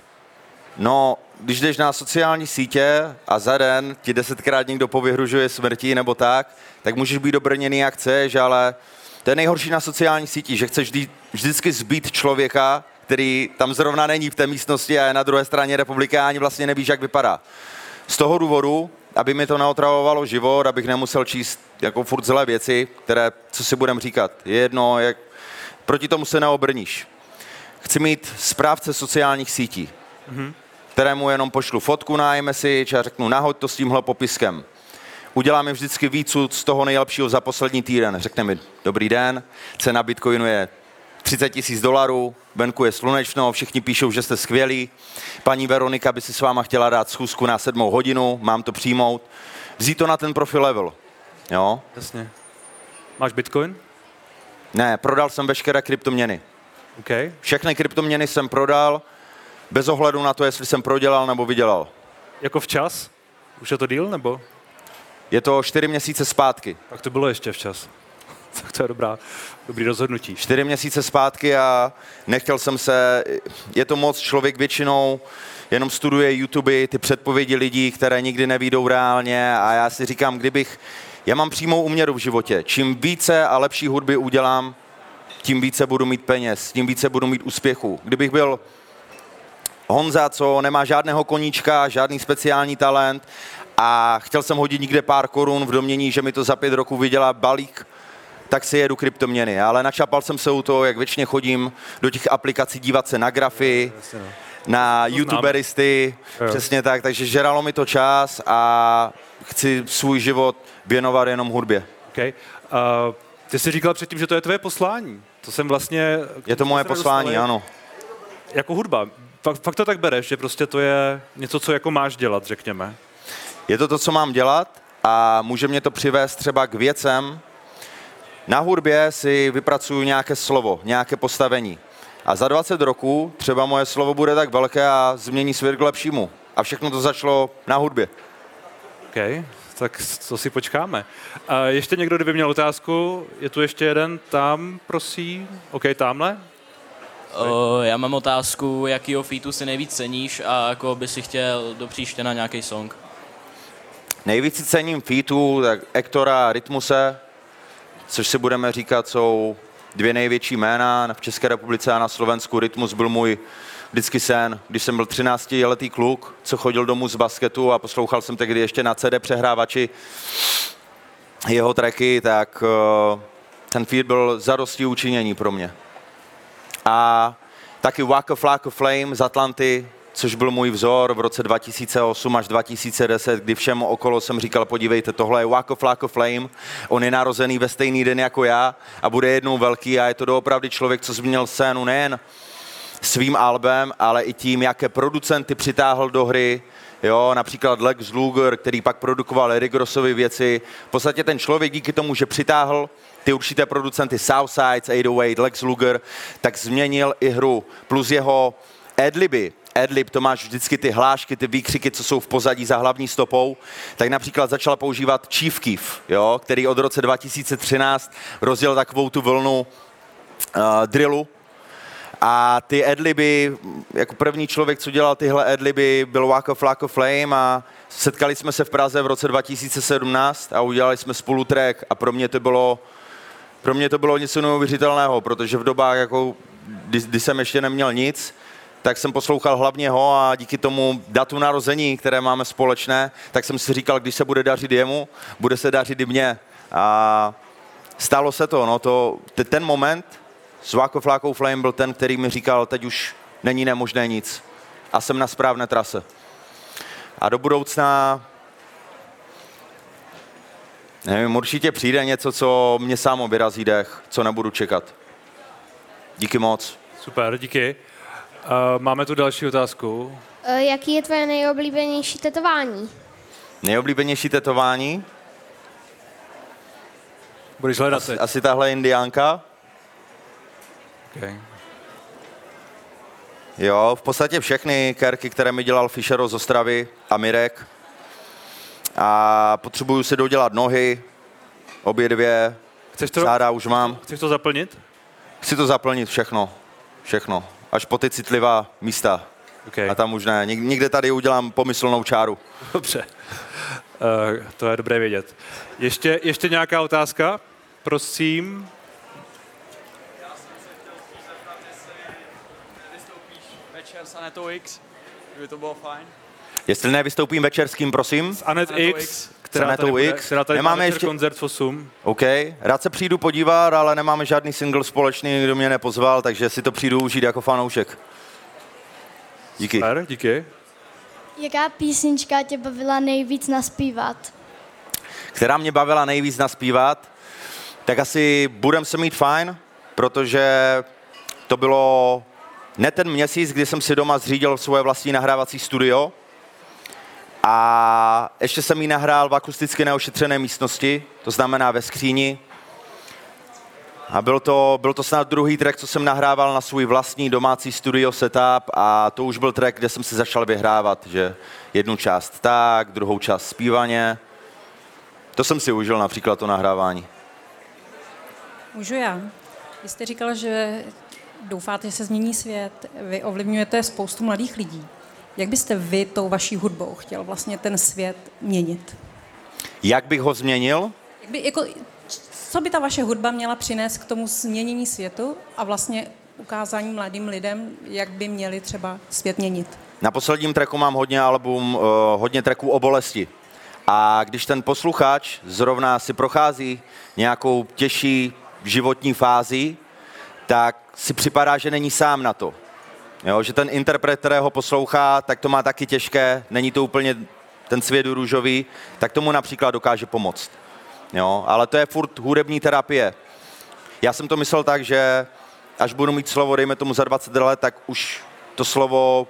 no, když jdeš na sociální sítě a za den ti desetkrát někdo povyhružuje smrtí nebo tak, tak můžeš být obrněný jak chceš, ale to je nejhorší na sociální síti, že chceš vždy, vždycky zbít člověka, který tam zrovna není v té místnosti a je na druhé straně republiky a ani vlastně nevíš, jak vypadá. Z toho důvodu, aby mi to neotravovalo život, abych nemusel číst jako furt zlé věci, které, co si budem říkat, je jedno, jak, proti tomu se neobrníš. Chci mít správce sociálních sítí, kterému jenom pošlu fotku na iMessage a řeknu, nahoď to s tímhle popiskem. Uděláme vždycky výcud z toho nejlepšího za poslední týden. Řekne mi, dobrý den, cena Bitcoinu je 30 tisíc dolarů, venku je slunečno, všichni píšou, že jste skvělí. Paní Veronika by si s váma chtěla dát schůzku na sedmou hodinu, mám to přijmout. Vzít to na ten profil level. Jo? Jasně. Máš Bitcoin? Ne, prodal jsem veškeré kryptoměny. OK. Všechny kryptoměny jsem prodal, bez ohledu na to, jestli jsem prodělal nebo vydělal. Jako včas? Už je to díl, nebo? Je to čtyři měsíce zpátky. Tak to bylo ještě včas. tak to je dobrá, dobrý rozhodnutí. čtyři měsíce zpátky a nechtěl jsem se, je to moc, člověk většinou jenom studuje YouTube, ty předpovědi lidí, které nikdy nevídou reálně a já si říkám, kdybych, já mám přímou úměru v životě, čím více a lepší hudby udělám, tím více budu mít peněz, tím více budu mít úspěchu. Kdybych byl Honza, co nemá žádného koníčka, žádný speciální talent a chtěl jsem hodit někde pár korun v domění, že mi to za pět roků vydělá balík, tak si jedu kryptoměny. Ale načapal jsem se u toho, jak většině chodím do těch aplikací dívat se na grafy, no. na youtuberisty, přesně tak, takže žeralo mi to čas a chci svůj život věnovat jenom hudbě. Okay. Uh, ty jsi říkal předtím, že to je tvoje poslání. To jsem vlastně... Je to moje poslání, nedostali. ano. Jako hudba. Fakt, fakt to tak bereš, že prostě to je něco, co jako máš dělat, řekněme. Je to to, co mám dělat a může mě to přivést třeba k věcem. Na hudbě si vypracuju nějaké slovo, nějaké postavení. A za 20 roků třeba moje slovo bude tak velké a změní svět k lepšímu. A všechno to začalo na hudbě. OK, tak to si počkáme. A ještě někdo, kdyby měl otázku, je tu ještě jeden tam, prosím. OK, tamhle. O, já mám otázku, jakýho featu si nejvíc ceníš a jako by si chtěl do příště na nějaký song. Nejvíc si cením featů, tak Ektora a Rytmuse, což si budeme říkat, jsou dvě největší jména v České republice a na Slovensku. Rytmus byl můj vždycky sen, když jsem byl 13-letý kluk, co chodil domů z basketu a poslouchal jsem tehdy ještě na CD přehrávači jeho tracky, tak uh, ten feed byl zadosti učinění pro mě. A taky Waka Flocka Flame z Atlanty, což byl můj vzor v roce 2008 až 2010, kdy všem okolo jsem říkal, podívejte, tohle je Waka Flocka Flame, on je narozený ve stejný den jako já a bude jednou velký a je to doopravdy člověk, co změnil scénu nejen svým albem, ale i tím, jaké producenty přitáhl do hry, Jo, například Lex Luger, který pak produkoval Eric Rossovy věci. V podstatě ten člověk díky tomu, že přitáhl ty určité producenty Southside, 808, Lex Luger, tak změnil i hru. Plus jeho adliby, adlib, to máš vždycky ty hlášky, ty výkřiky, co jsou v pozadí za hlavní stopou, tak například začal používat Chief Keef, jo, který od roce 2013 rozděl takovou tu vlnu uh, drillu, a ty adliby, jako první člověk, co dělal tyhle adliby, byl Waka Flocka Flame a setkali jsme se v Praze v roce 2017 a udělali jsme spolu track a pro mě to bylo, pro mě to bylo něco neuvěřitelného, protože v dobách, jako, kdy, kdy jsem ještě neměl nic, tak jsem poslouchal hlavně ho a díky tomu datu narození, které máme společné, tak jsem si říkal, když se bude dařit jemu, bude se dařit i mně. A stalo se to, no to, ten moment, s Váko Flákou Flame byl ten, který mi říkal, teď už není nemožné nic a jsem na správné trase. A do budoucna, nevím, určitě přijde něco, co mě sám obrazí dech, co nebudu čekat. Díky moc. Super, díky. Uh, máme tu další otázku. E, Jaký je tvoje nejoblíbenější tetování? Nejoblíbenější tetování? Budeš hledat Asi, teď. asi tahle indiánka. Okay. Jo, v podstatě všechny kerky, které mi dělal Fischero z Ostravy a Mirek. A potřebuju si dodělat nohy, obě dvě, Chceš to, záda už mám. chceš to zaplnit? Chci to zaplnit všechno, všechno. Až po ty citlivá místa. Okay. A tam už ne. Nikde tady udělám pomyslnou čáru. Dobře. Uh, to je dobré vědět. Ještě, ještě nějaká otázka? Prosím. večer s Anetou X, kdyby to bylo fajn. Jestli nevystoupím večer s kým, prosím. Anet Anetou X, X. která tady, bude, X. která tady Nemáme ještě- koncert v 8. OK, rád se přijdu podívat, ale nemáme žádný single společný, kdo mě nepozval, takže si to přijdu užít jako fanoušek. Díky. Super, díky. Jaká písnička tě bavila nejvíc naspívat? která mě bavila nejvíc naspívat, tak asi Budem se mít fajn, protože to bylo ne ten měsíc, kdy jsem si doma zřídil svoje vlastní nahrávací studio a ještě jsem ji nahrál v akusticky neošetřené místnosti, to znamená ve skříni. A byl to, byl to snad druhý track, co jsem nahrával na svůj vlastní domácí studio setup a to už byl track, kde jsem si začal vyhrávat, že jednu část tak, druhou část zpívaně, to jsem si užil například to nahrávání. Můžu já? Vy jste říkal, že doufáte, že se změní svět, vy ovlivňujete spoustu mladých lidí. Jak byste vy tou vaší hudbou chtěl vlastně ten svět měnit? Jak bych ho změnil? Jak by, jako, co by ta vaše hudba měla přinést k tomu změnění světu a vlastně ukázání mladým lidem, jak by měli třeba svět měnit? Na posledním tracku mám hodně album, uh, hodně tracků o bolesti. A když ten posluchač zrovna si prochází nějakou těžší životní fázi, tak si připadá, že není sám na to. Jo, že ten interpret, kterého poslouchá, tak to má taky těžké, není to úplně ten svět růžový, tak tomu například dokáže pomoct. Jo, ale to je furt hudební terapie. Já jsem to myslel tak, že až budu mít slovo, dejme tomu za 20 let, tak už to slovo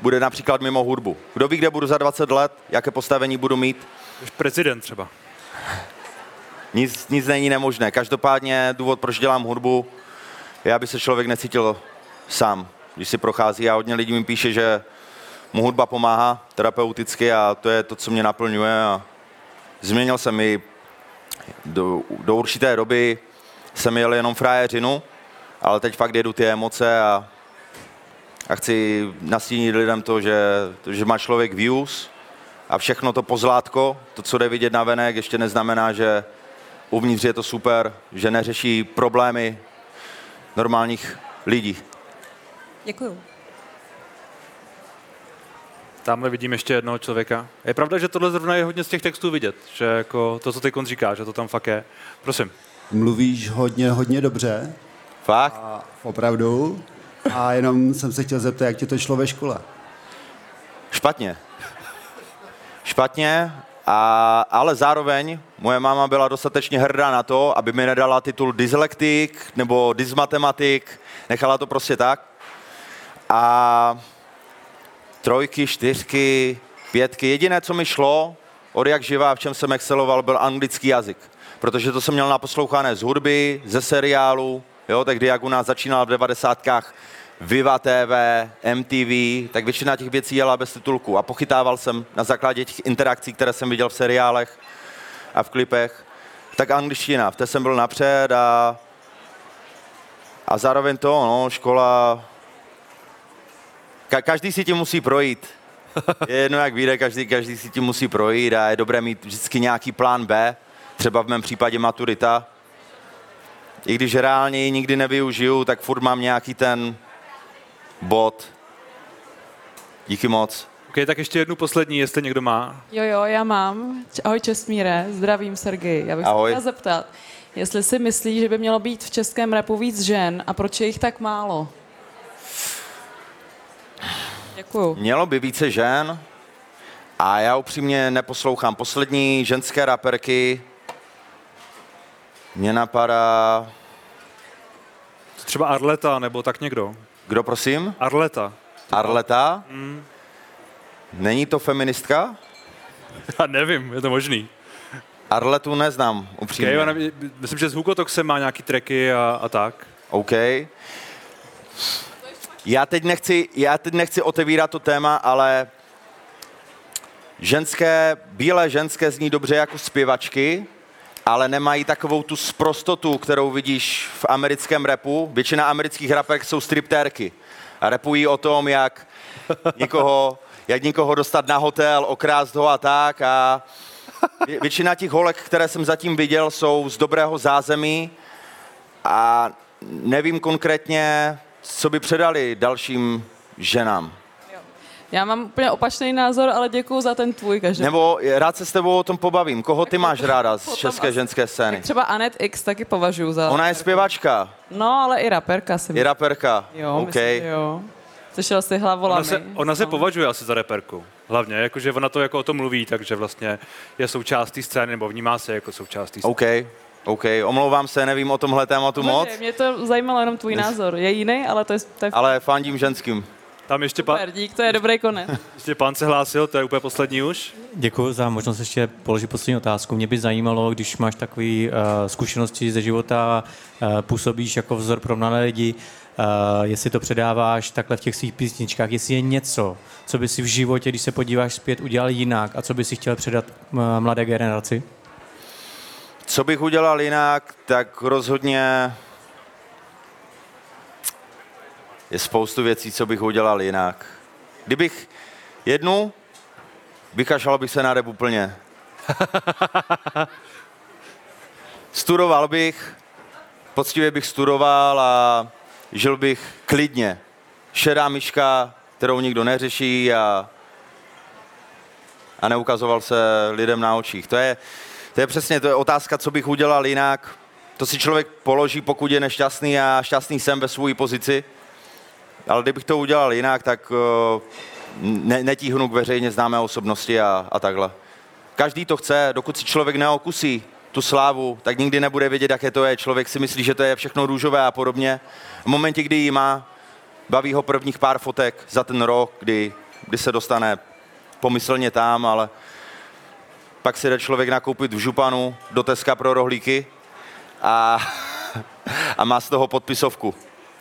bude například mimo hudbu. Kdo ví, kde budu za 20 let, jaké postavení budu mít, Jsi prezident třeba. nic, nic není nemožné. Každopádně důvod, proč dělám hudbu, je, aby se člověk necítil sám. Když si prochází a hodně lidí mi píše, že mu hudba pomáhá terapeuticky a to je to, co mě naplňuje. A změnil jsem i do, do určité doby jsem jel jenom frajeřinu, ale teď fakt jedu ty emoce a, a chci nastínit lidem to, že, že má člověk views a všechno to pozlátko, to, co jde vidět na venek, ještě neznamená, že uvnitř je to super, že neřeší problémy normálních lidí. Děkuju. Tamhle vidím ještě jednoho člověka. Je pravda, že tohle zrovna je hodně z těch textů vidět, že jako to, co ty říká, že to tam fakt je. Prosím. Mluvíš hodně, hodně dobře, Fakt? a opravdu. A jenom jsem se chtěl zeptat, jak ti to šlo ve škole. Špatně. Špatně, a, ale zároveň moje máma byla dostatečně hrdá na to, aby mi nedala titul dyslektik nebo dysmatematik, nechala to prostě tak. A trojky, čtyřky, pětky, jediné, co mi šlo, od jak živá, v čem jsem exceloval, byl anglický jazyk. Protože to jsem měl naposlouchané z hudby, ze seriálu, jo, tehdy jak u nás začínal v devadesátkách Viva TV, MTV, tak většina těch věcí jela bez titulku. A pochytával jsem na základě těch interakcí, které jsem viděl v seriálech a v klipech, tak angličtina, v té jsem byl napřed a, a zároveň to, no, škola, ka, každý si tím musí projít. Je jedno, jak vyjde, každý, každý si tím musí projít a je dobré mít vždycky nějaký plán B, třeba v mém případě maturita. I když reálně ji nikdy nevyužiju, tak furt mám nějaký ten bod. Díky moc. OK, tak ještě jednu poslední, jestli někdo má. Jo, jo, já mám. Ahoj Čestmíre, zdravím Sergej. Já bych Ahoj. se chtěla zeptat, jestli si myslíš, že by mělo být v českém repu víc žen a proč je jich tak málo? Děkuju. Mělo by více žen a já upřímně neposlouchám. Poslední ženské raperky mě napadá... Třeba Arleta nebo tak někdo. Kdo prosím? Arleta. Arleta? Není to feministka? Já nevím, je to možný. Arletu neznám, Okay, upřímně. já nevím, myslím, že s Hugotoxem má nějaký tracky a, a tak. OK. Já teď, nechci, já teď nechci otevírat to téma, ale ženské, bílé ženské zní dobře jako zpěvačky, ale nemají takovou tu sprostotu, kterou vidíš v americkém repu. Většina amerických rapek jsou striptérky a repují o tom, jak někoho, jak někoho dostat na hotel, okrást ho a tak. A vě- většina těch holek, které jsem zatím viděl, jsou z dobrého zázemí a nevím konkrétně, co by předali dalším ženám. Já mám úplně opačný názor, ale děkuju za ten tvůj každý. Nebo rád se s tebou o tom pobavím. Koho ty máš ráda z české ženské scény? Třeba Anet X taky považuji za... Ona je zpěvačka, No, ale i raperka si je raperka. Jo, OK. myslím, jo. Slyšel jsi hlavolami. Ona se, ona se No. považuje asi za reperku. Hlavně, jakože ona to jako o tom mluví, takže vlastně je součástí scény, nebo vnímá se jako součástí scény. OK, OK. Omlouvám se, nevím o tomhle tématu moc, Mě to zajímalo jenom tvůj názor. Je jiný, ale to je, to je ale fandím ženským. Tam ještě, pa, super, dík, to je dobrý konec. ještě pán se hlásil, to je úplně poslední už. Děkuji za možnost ještě položit poslední otázku. Mě by zajímalo, když máš takové uh, zkušenosti ze života, uh, působíš jako vzor pro mladé lidi, uh, jestli to předáváš takhle v těch svých písničkách, jestli je něco, co by si v životě, když se podíváš zpět, udělal jinak a co by si chtěl předat uh, mladé generaci? Co bych udělal jinak, tak rozhodně je spoustu věcí, co bych udělal jinak. Kdybych jednu, vykašlal bych se na rep úplně. Studoval bych, poctivě bych studoval a žil bych klidně. Šedá myška, kterou nikdo neřeší a, a neukazoval se lidem na očích. To je, to je přesně to je otázka, co bych udělal jinak. To si člověk položí, pokud je nešťastný a šťastný jsem ve své pozici. Ale kdybych to udělal jinak, tak uh, ne, netíhnu k veřejně známé osobnosti a, a takhle. Každý to chce, dokud si člověk neokusí tu slávu, tak nikdy nebude vědět, jaké to je. Člověk si myslí, že to je všechno růžové a podobně. V momentě, kdy ji má, baví ho prvních pár fotek za ten rok, kdy, kdy se dostane pomyslně tam, ale pak si jde člověk nakoupit v županu do Teska pro rohlíky a, a má z toho podpisovku.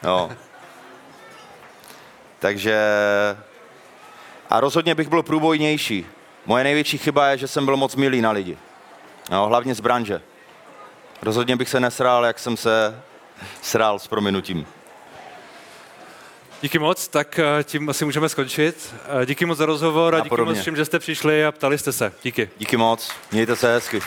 Jo. Takže a rozhodně bych byl průbojnější. Moje největší chyba je, že jsem byl moc milý na lidi. No, hlavně z branže. Rozhodně bych se nesral, jak jsem se sral s prominutím. Díky moc, tak eh, tím asi můžeme skončit. Eh, Díky moc za rozhovor a, A díky podobně. moc všem, že jste přišli a ptali jste se. Díky. Díky moc, mějte se hezky.